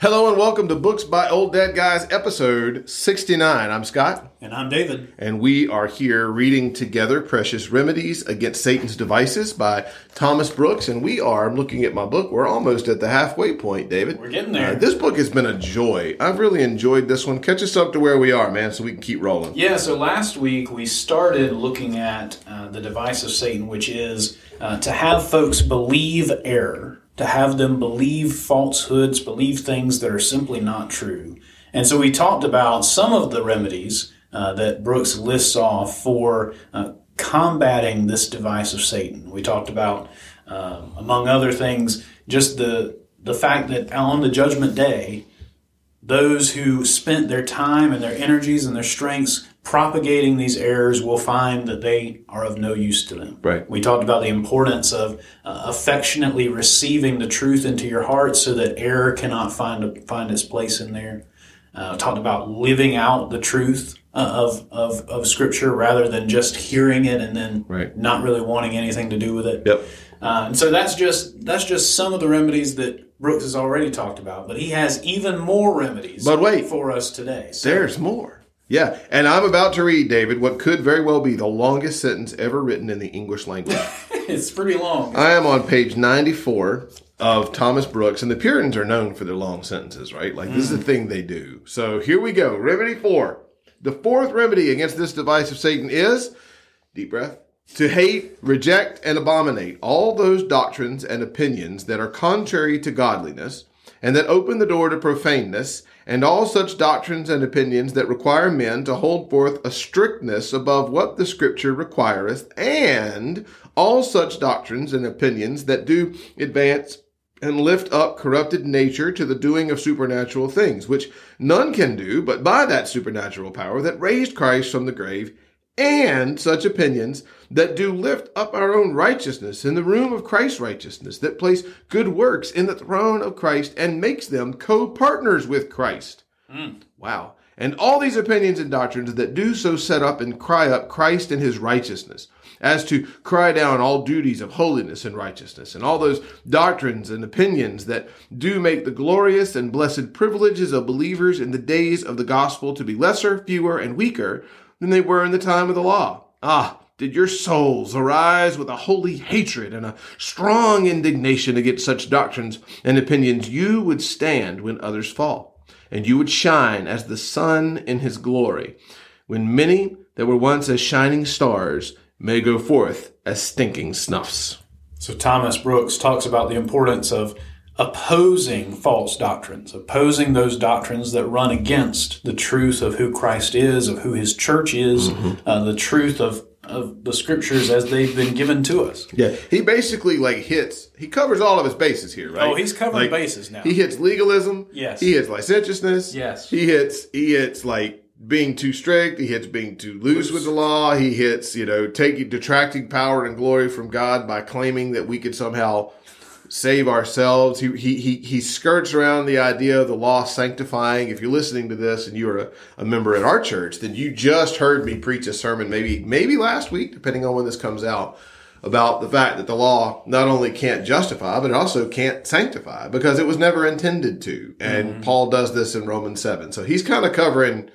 Hello and welcome to Books by Old Dead Guys, episode 69. I'm Scott, And I'm David. and we are here reading together Precious Remedies Against Satan's Devices by Thomas Brooks. And we are, I'm looking at my book, we're almost at the halfway point, David. We're getting there. Uh, this book has been a joy. I've really enjoyed this one. Catch us up to where we are, man, so we can keep rolling. Yeah, so last week we started looking at uh, the device of Satan, which is uh, to have folks believe error, to have them believe falsehoods, believe things that are simply not true. And so we talked about some of the remedies uh, that Brooks lists off for uh, combating this device of Satan. We talked about, uh, among other things, just the the fact that on the judgment day, those who spent their time and their energies and their strengths propagating these errors will find that they are of no use to them. Right. We talked about the importance of uh, affectionately receiving the truth into your heart so that error cannot find a, find its place in there. Uh, talked about living out the truth uh, of, of, of Scripture rather than just hearing it and then Right. not really wanting anything to do with it. Yep. Uh, and so that's just that's just some of the remedies that Brooks has already talked about, but he has even more remedies. But wait. for us today. So There's more. Yeah, and I'm about to read, David, what could very well be the longest sentence ever written in the English language. it's pretty long. I am on page 94 of Thomas Brooks, and the Puritans are known for their long sentences, right? Like, this is the mm. thing they do. So here we go. Remedy four. The fourth remedy against this device of Satan is, deep breath, to hate, reject, and abominate all those doctrines and opinions that are contrary to godliness, and that open the door to profaneness, and all such doctrines and opinions that require men to hold forth a strictness above what the Scripture requireth, and all such doctrines and opinions that do advance and lift up corrupted nature to the doing of supernatural things, which none can do but by that supernatural power that raised Christ from the grave, and such opinions that do lift up our own righteousness in the room of Christ's righteousness, that place good works in the throne of Christ and makes them co-partners with Christ. Mm. Wow. And all these opinions and doctrines that do so set up and cry up Christ and his righteousness, as to cry down all duties of holiness and righteousness, and all those doctrines and opinions that do make the glorious and blessed privileges of believers in the days of the gospel to be lesser, fewer, and weaker than they were in the time of the law. Ah, did your souls arise with a holy hatred and a strong indignation against such doctrines and opinions, you would stand when others fall and you would shine as the sun in his glory, when many that were once as shining stars may go forth as stinking snuffs. So Thomas Brooks talks about the importance of opposing false doctrines, opposing those doctrines that run against the truth of who Christ is, of who His church is, uh, the truth of of the Scriptures as they've been given to us. Yeah, he basically like hits. He covers all of his bases here, right? Oh, he's covering Like, bases now. He hits legalism. Yes. He hits licentiousness. Yes. He hits. He hits like being too strict. He hits being too loose, with the law. He hits you know taking detracting power and glory from God by claiming that we could somehow save ourselves. He, he, he, he skirts around the idea of the law sanctifying. If you're listening to this and you're a, a member at our church, then you just heard me preach a sermon maybe, maybe last week, depending on when this comes out, about the fact that the law not only can't justify, but it also can't sanctify because it was never intended to. And Paul does this in Romans 7. So he's kind of covering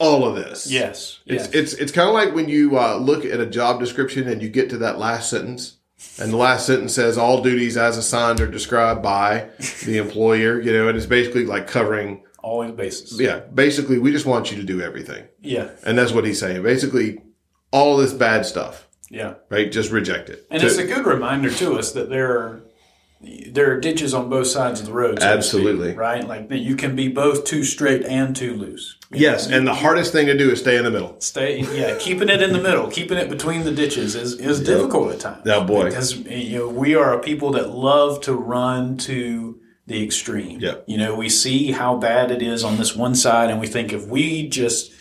all of this. yes, It's, yes. it's, it's kind of like when you uh, look at a job description and you get to that last sentence and the last sentence says all duties as assigned are described by the employer, you know, and it's basically like covering, all the bases. yeah, basically we just want you to do everything. yeah, And that's what he's saying. Basically all this bad stuff, yeah. right? Just reject it. And To- it's a good reminder to us that there are there are ditches on both sides of the road. so to speak, Absolutely. right? Like you can be both too straight and too loose. yes. And the hardest thing to do is stay in the middle. Stay, yeah, keeping it in the middle, keeping it between the ditches is, is difficult at times. Oh, boy. because you know we are a people that love to run to the extreme. Yep. You know, we see how bad it is on this one side, and we think if we just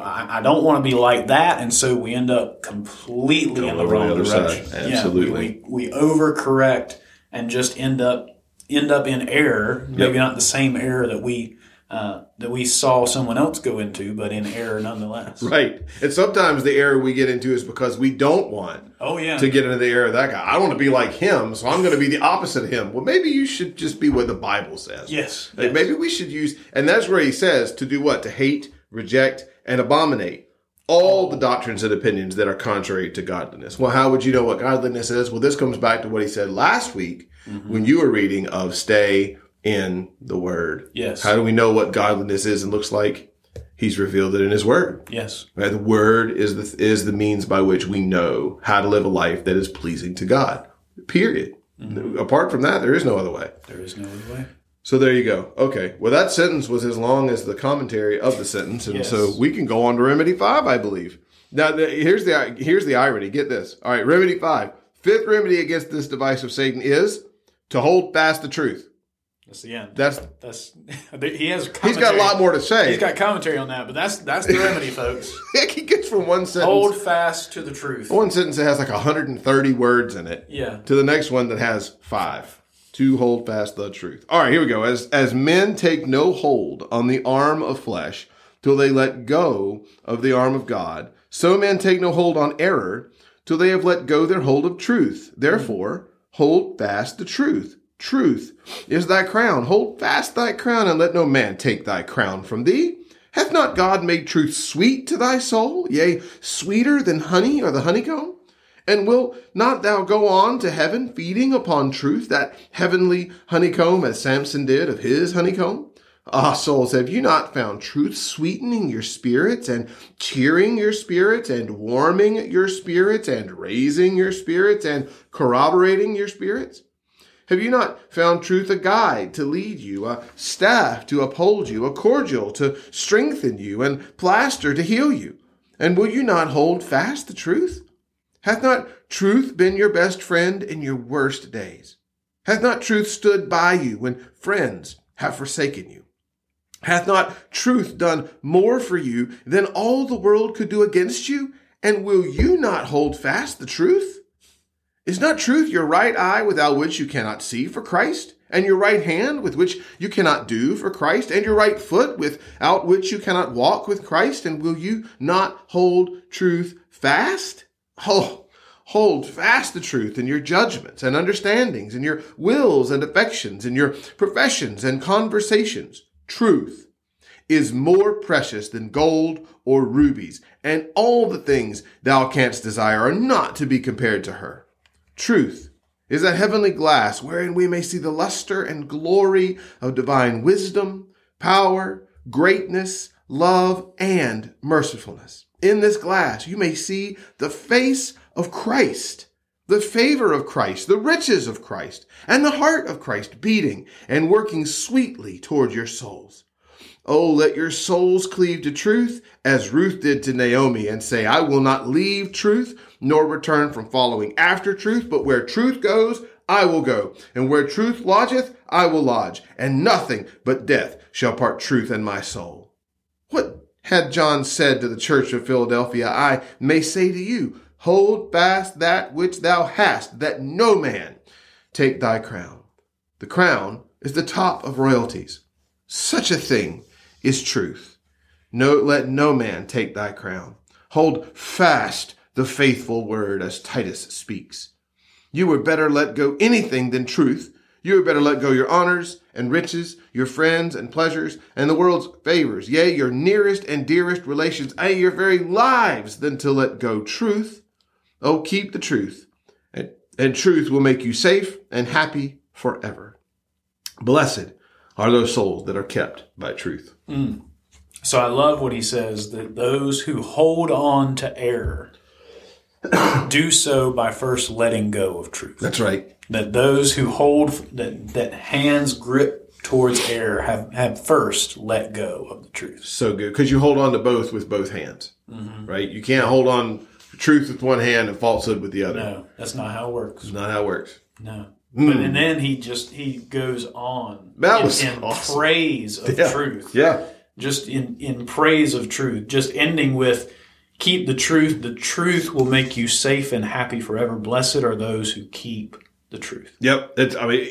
I, don't want to be like that, and so we end up completely in the the wrong other direction. side. Yeah, Absolutely. we, we, we overcorrect and just end up end up in error. Maybe not the same error that we uh, that we saw someone else go into, but in error nonetheless. Right. And sometimes the error we get into is because we don't want Oh yeah. to get into the error of that guy. I want to be like him, so I'm going to be the opposite of him. Well, maybe you should just be what the Bible says. yes. Like, yes. Maybe we should use, and that's where he says to do what? To hate, reject, and abominate all the doctrines and opinions that are contrary to godliness. Well, how would you know what godliness is? Well, this comes back to what he said last week Mm-hmm. when you were reading of stay in the word. Yes. How do we know what godliness is and looks like? He's revealed it in his word. Yes. Right? The word is the is the means by which we know how to live a life that is pleasing to God. Period. Mm-hmm. Apart from that, there is no other way. There is no other way. So there you go. Okay. Well, that sentence was as long as the commentary of the sentence, and Yes. so we can go on to remedy five, I believe. Now, the, here's the here's the irony. Get this. All right, remedy five. Fifth remedy against this device of Satan is to hold fast the truth. That's the end. That's That's he has. he's Commentary. got a lot more to say. He's got commentary on that, but that's that's the remedy, folks. he gets from one sentence, Hold fast to the truth. one sentence that has like 130 words in it, Yeah. to the next one that has five. To hold fast the truth. All right, here we go. As as men take no hold on the arm of flesh till they let go of the arm of God, so men take no hold on error till they have let go their hold of truth. Therefore, hold fast the truth. Truth is thy crown. Hold fast thy crown, and let no man take thy crown from thee. Hath not God made truth sweet to thy soul, yea, sweeter than honey or the honeycomb? And will not thou go on to heaven feeding upon truth, that heavenly honeycomb, as Samson did of his honeycomb? Ah, souls, have you not found truth sweetening your spirits and cheering your spirits and warming your spirits and raising your spirits and corroborating your spirits? Have you not found truth a guide to lead you, a staff to uphold you, a cordial to strengthen you, and plaster to heal you? And will you not hold fast the truth? Hath not truth been your best friend in your worst days? Hath not truth stood by you when friends have forsaken you? Hath not truth done more for you than all the world could do against you? And will you not hold fast the truth? Is not truth your right eye without which you cannot see for Christ? And your right hand with which you cannot do for Christ? And your right foot without which you cannot walk with Christ? And will you not hold truth fast? Oh, hold fast the truth in your judgments and understandings, in your wills and affections, in your professions and conversations. Truth is more precious than gold or rubies, and all the things thou canst desire are not to be compared to her. Truth is a heavenly glass wherein we may see the luster and glory of divine wisdom, power, greatness, love, and mercifulness. In this glass, you may see the face of Christ, the favor of Christ, the riches of Christ, and the heart of Christ beating and working sweetly toward your souls. Oh, let your souls cleave to truth as Ruth did to Naomi and say, I will not leave truth nor return from following after truth, but where truth goes, I will go. And where truth lodgeth, I will lodge. And nothing but death shall part truth and my soul. What had John said to the church of Philadelphia? I may say to you, hold fast that which thou hast, that no man take thy crown. The crown is the top of royalties. Such a thing is truth. No, let no man take thy crown. Hold fast the faithful word as Titus speaks. You would better let go anything than truth. You would better let go your honors and riches, your friends and pleasures, and the world's favors, yea, your nearest and dearest relations, and your very lives, than to let go truth. Oh, keep the truth, and, and truth will make you safe and happy forever. Blessed are those souls that are kept by truth. Mm. So I love what he says that those who hold on to error do so by first letting go of truth. That's right. That those who hold that that hands grip towards error have have first let go of the truth. So good because you hold on to both with both hands, mm-hmm. right? You can't hold on to truth with one hand and falsehood with the other. No, that's not how it works. It's not how it works. No. Hmm. But and then he just he goes on That in, in awesome. praise of Yeah. truth. Yeah. Just in in praise of truth. Just ending with keep the truth. The truth will make you safe and happy forever. Blessed are those who keep the truth. Yep. It's, I mean,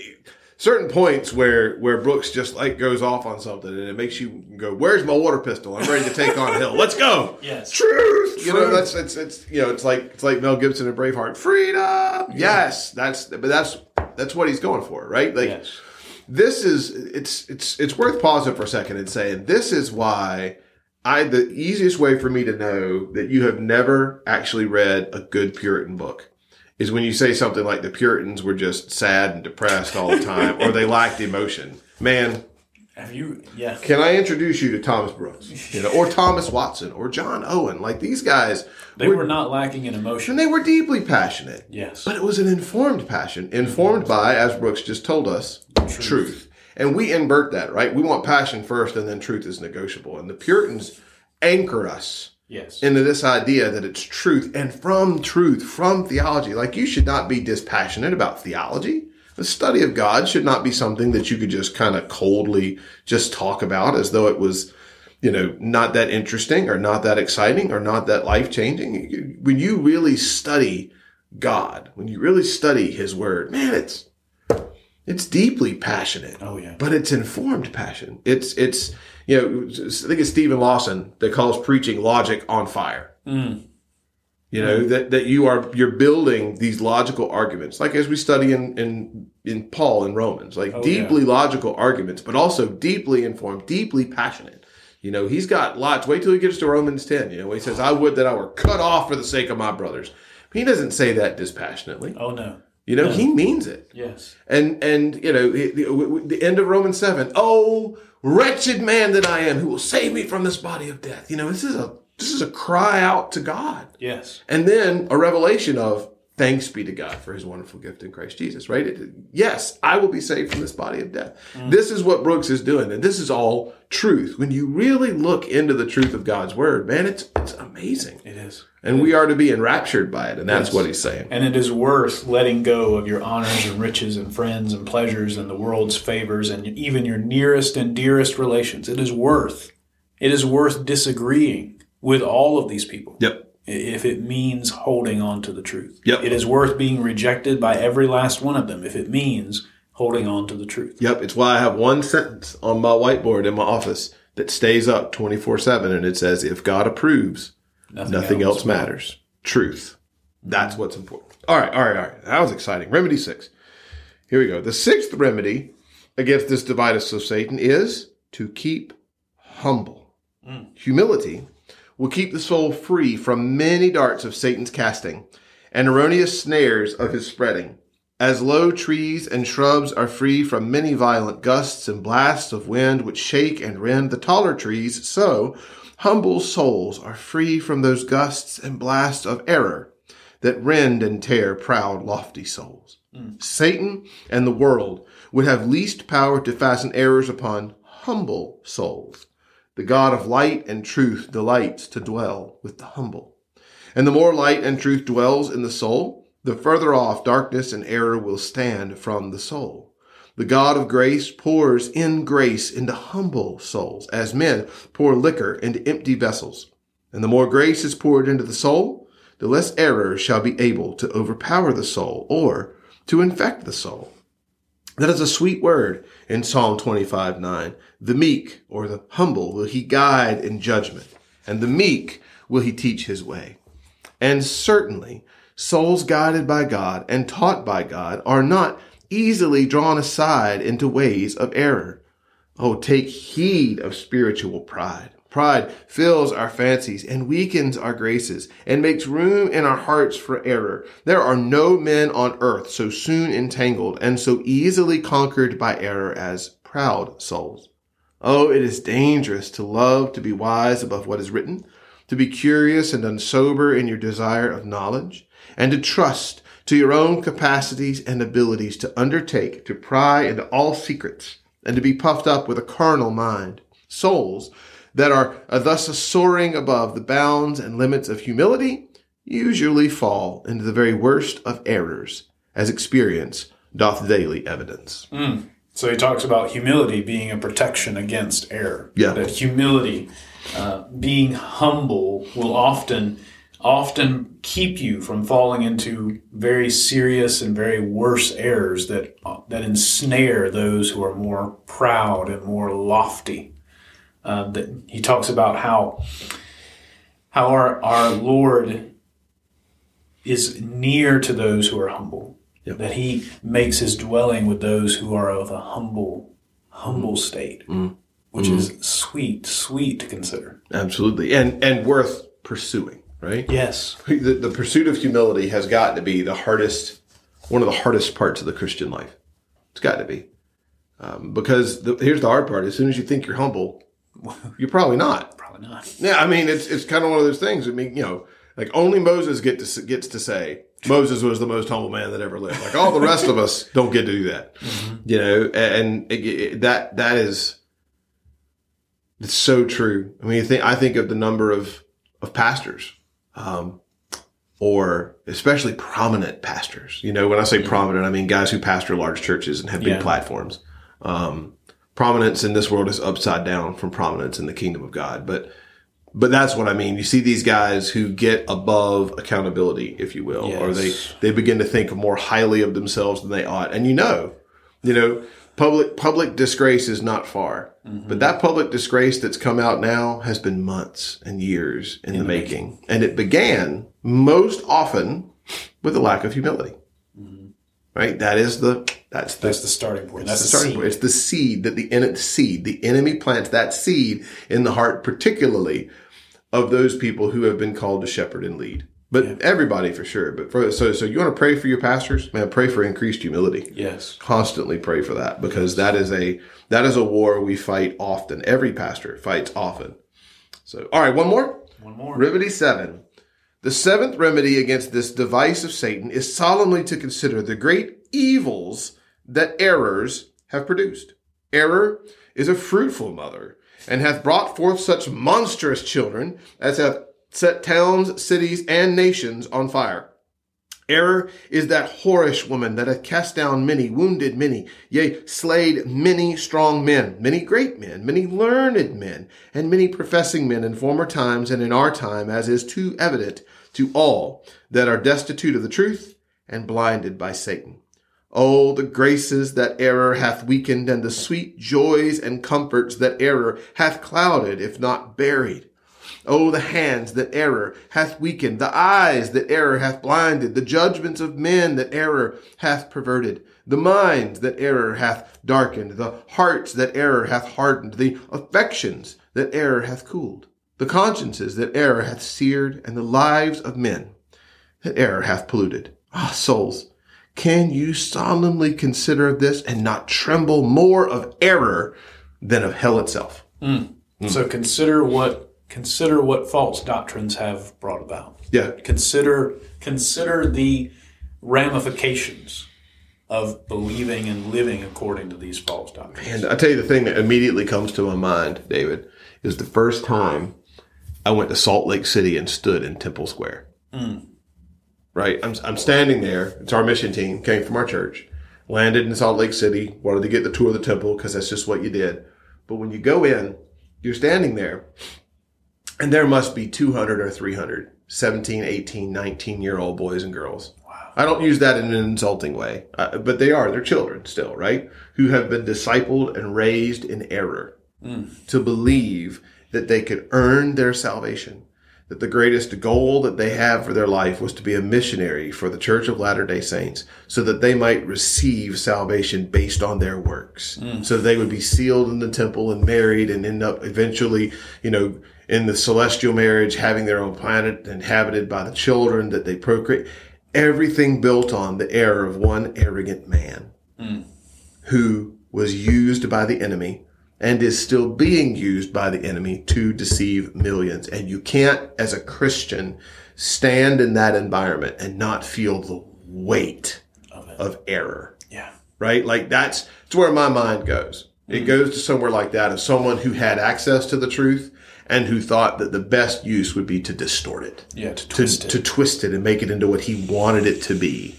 certain points where where Brooks just like goes off on something and it makes you go, "Where's my water pistol? I'm ready to take on Hill. Let's go." Yes. Truth. You know, that's it's it's you know, it's like it's like Mel Gibson in Braveheart. Freedom. Yes, that's but that's that's what he's going for, right? Like Yes. this is it's it's it's worth pausing for a second and saying this is why I the easiest way for me to know that you have never actually read a good Puritan book is when you say something like the Puritans were just sad and depressed all the time or they lacked emotion. Man, Have you? Yeah. can I introduce you to Thomas Brooks, you know, or Thomas Watson or John Owen? Like these guys, They were not lacking in emotion. and they were deeply passionate. Yes. But it was an informed passion, informed by, as Brooks just told us, truth. And we invert that, right? We want passion first, and then truth is negotiable. And the Puritans anchor us Yes. into this idea that it's truth, and from truth, from theology. Like you should not be dispassionate about theology. The study of God should not be something that you could just kind of coldly just talk about as though it was, you know, not that interesting or not that exciting or not that life changing. When you really study God, when you really study His Word, man, it's it's deeply passionate. Oh, yeah. but it's informed passion. It's it's you know, I think it's Steven Lawson that calls preaching logic on fire. Mm. You know that that you are you're building these logical arguments, like as we study in in in Paul in Romans, like Oh, deeply logical arguments, but also deeply informed, deeply passionate. You know, he's got lots. Wait till he gets to Romans ten. You know, he says, "I would that I were cut off for the sake of my brothers." He doesn't say that dispassionately. Oh no. You know, he means it. Yes. And and you know the, end of Romans seven. Oh, wretched man that I am, who will save me from this body of death? You know, this is a this is a cry out to God, Yes. and then a revelation of thanks be to God for His wonderful gift in Christ Jesus. Right? It- yes, I will be saved from this body of death. Mm. This is what Brooks is doing, and this is all truth. When you really look into the truth of God's word, man, it's it's amazing, It is. and we are to be enraptured by it, and that's Yes. what he's saying. And it is worth letting go of your honors and riches and friends and pleasures and the world's favors and even your nearest and dearest relations. It is worth. It is worth disagreeing with all of these people. Yep. If it means holding on to the truth. Yep. It is worth being rejected by every last one of them if it means holding on to the truth. Yep, it's why I have one sentence on my whiteboard in my office that stays up 24 7, and it says, If God approves, nothing else matters. Truth. That's what's important. All right, all right, all right. That was exciting. Remedy six. Here we go. The sixth remedy against this device of Satan is to keep humble. Mm. Humility will keep the soul free from many darts of Satan's casting and erroneous snares of his spreading. As low trees and shrubs are free from many violent gusts and blasts of wind which shake and rend the taller trees, so humble souls are free from those gusts and blasts of error that rend and tear proud, lofty souls. Mm. Satan and the world would have least power to fasten errors upon humble souls. The God of light and truth delights to dwell with the humble. And the more light and truth dwells in the soul, the further off darkness and error will stand from the soul. The God of grace pours in grace into humble souls, as men pour liquor into empty vessels. And the more grace is poured into the soul, the less error shall be able to overpower the soul or to infect the soul. That is a sweet word in Psalm 25 9. The meek or the humble will he guide in judgment, and the meek will he teach his way. And certainly, souls guided by God and taught by God are not easily drawn aside into ways of error. Oh, take heed of spiritual pride. Pride fills our fancies and weakens our graces and makes room in our hearts for error. There are no men on earth so soon entangled and so easily conquered by error as proud souls. Oh, it is dangerous to love to be wise above what is written, to be curious and unsober in your desire of knowledge, and to trust to your own capacities and abilities to undertake to pry into all secrets, and to be puffed up with a carnal mind. Souls that are uh, thus soaring above the bounds and limits of humility usually fall into the very worst of errors, as experience doth daily evidence. Hmm. So he talks about humility being a protection against error. Yeah. That humility, uh, being humble, will often often keep you from falling into very serious and very worse errors that uh, that ensnare those who are more proud and more lofty. Uh, that he talks about how how our our Lord is near to those who are humble. Yep. That he makes his dwelling with those who are of a humble humble state, which is sweet, sweet to consider. Absolutely. And and worth pursuing, right? Yes. The, the pursuit of humility has got to be the hardest, one of the hardest parts of the Christian life. It's got to be. Um, because the, here's the hard part. As soon as you think you're humble, you're probably not. Probably not. Yeah, I mean, it's it's kind of one of those things. I mean, you know, like only Moses get to gets to say Moses was the most humble man that ever lived. Like all the rest of us don't get to do that. You know, and it, it, that that is it's so true. I mean, you think I think of the number of of pastors, um, or especially prominent pastors. You know, when I say prominent, I mean guys who pastor large churches and have big Yeah. platforms. Um, prominence in this world is upside down from prominence in the kingdom of God, but but that's what I mean. You see these guys who get above accountability, if you will, or they they begin to think more highly of themselves than they ought. And you know, you know, public public disgrace is not far, mm-hmm. but that public disgrace that's come out now has been months and years in, the, making. and it began most often with a lack of humility. Mm-hmm. Right? That is the that's the That's the starting point. that's the starting point. It's the seed that the en- seed the enemy plants that seed in the heart, particularly of those people who have been called to shepherd and lead. But everybody for sure. But for so so you want to pray for your pastors, man. Pray for increased humility. Yes. Constantly pray for that because that is a that is a war we fight often. Every pastor fights often. So all right, one more. One more. Remedy seven. The seventh remedy against this device of Satan is solemnly to consider the great evils that errors have produced. Error is a fruitful mother, and hath brought forth such monstrous children as have set towns, cities, and nations on fire. Error is that whorish woman that hath cast down many, wounded many, yea, slayed many strong men, many great men, many learned men, and many professing men in former times and in our time, as is too evident to all that are destitute of the truth and blinded by Satan. Oh, the graces that error hath weakened, and the sweet joys and comforts that error hath clouded, if not buried. Oh, the hands that error hath weakened, the eyes that error hath blinded, the judgments of men that error hath perverted, the minds that error hath darkened, the hearts that error hath hardened, the affections that error hath cooled, the consciences that error hath seared, and the lives of men that error hath polluted. Ah, souls, can you solemnly consider this and not tremble more of error than of hell itself? So consider what consider what false doctrines have brought about. Yeah. Consider consider the ramifications of believing and living according to these false doctrines. And I tell you the thing that immediately comes to my mind, David, is the first time I went to Salt Lake City and stood in Temple Square. Right? I'm, I'm standing there. It's our mission team, came from our church, landed in Salt Lake City, wanted to get the tour of the temple because that's just what you did. But when you go in, you're standing there, and there must be 200 or 300 17, 18, 19 year old boys and girls. Wow. I don't use that in an insulting way, uh, but they are. They're children still, right? Who have been discipled and raised in error to believe that they could earn their salvation. That the greatest goal that they have for their life was to be a missionary for the Church of Latter day Saints so that they might receive salvation based on their works. Mm. So they would be sealed in the temple and married and end up eventually, you know, in the celestial marriage, having their own planet inhabited by the children that they procreate. Everything built on the error of one arrogant man mm. who was used by the enemy and is still being used by the enemy to deceive millions. And you can't, as a Christian, stand in that environment and not feel the weight Of of error, Yeah. right? Like that's, that's where my mind goes. It goes to somewhere like that of someone who had access to the truth and who thought that the best use would be to distort it Yeah. To to, twist it. to twist it and make it into what he wanted it to be.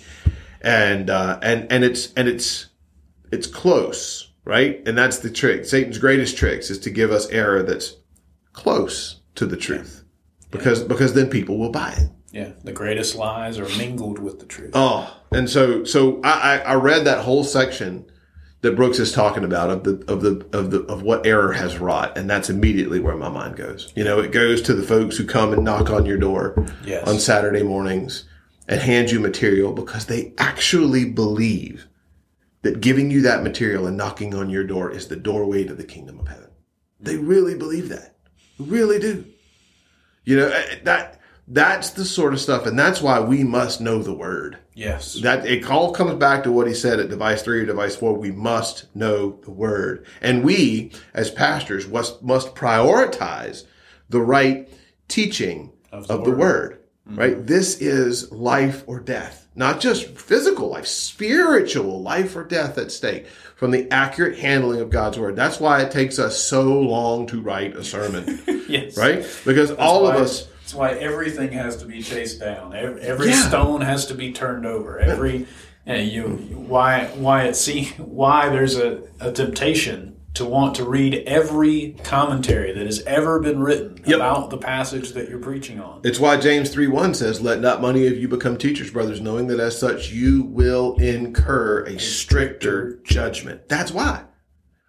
And, uh, and, and it's, and it's, it's close, right? And that's the trick. Satan's greatest tricks is to give us error that's close to the truth. because because then people will buy it. Yeah, the greatest lies are mingled with the truth. Oh, and so so I, I I read that whole section that Brooks is talking about of the of the of the of what error has wrought, and that's immediately where my mind goes. You know, it goes to the folks who come and knock on your door Yes. on Saturday mornings and hand you material because they actually believe that giving you that material and knocking on your door is the doorway to the kingdom of heaven. They really believe that. Really do. You know, eh, that that's the sort of stuff and that's why we must know the word. Yes. That it all comes back to what he said at device three or device four. We must know the word. And we, as pastors, must, must prioritize the right teaching of the, word. Right? This is life or death. Not just physical life, spiritual life or death at stake from the accurate handling of God's word. That's why it takes us so long to write a sermon. yes. right? Because all of us That's why everything has to be chased down. Every, every Yeah. stone has to be turned over. Every you, know, you why why it see why there's a, a temptation to want to read every commentary that has ever been written Yep. about the passage that you're preaching on. It's why James 3 1 says, Let not many of you become teachers, brothers, knowing that as such you will incur a stricter judgment. That's why.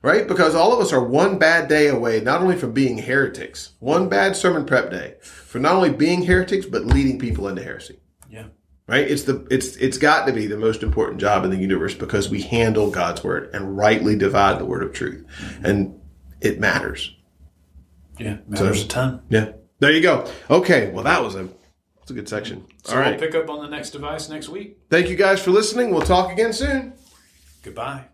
Right? Because all of us are one bad day away, not only from being heretics, one bad sermon prep day, for not only being heretics, but leading people into heresy. Yeah. Right? It's the it's it's got to be the most important job in the universe because we handle God's word and rightly divide the word of truth. And it matters. Yeah. Matters a ton. Yeah. There you go. Okay. Well, that was a that's a good section. So All right. we'll pick up on the next device next week. Thank you guys for listening. We'll talk again soon. Goodbye.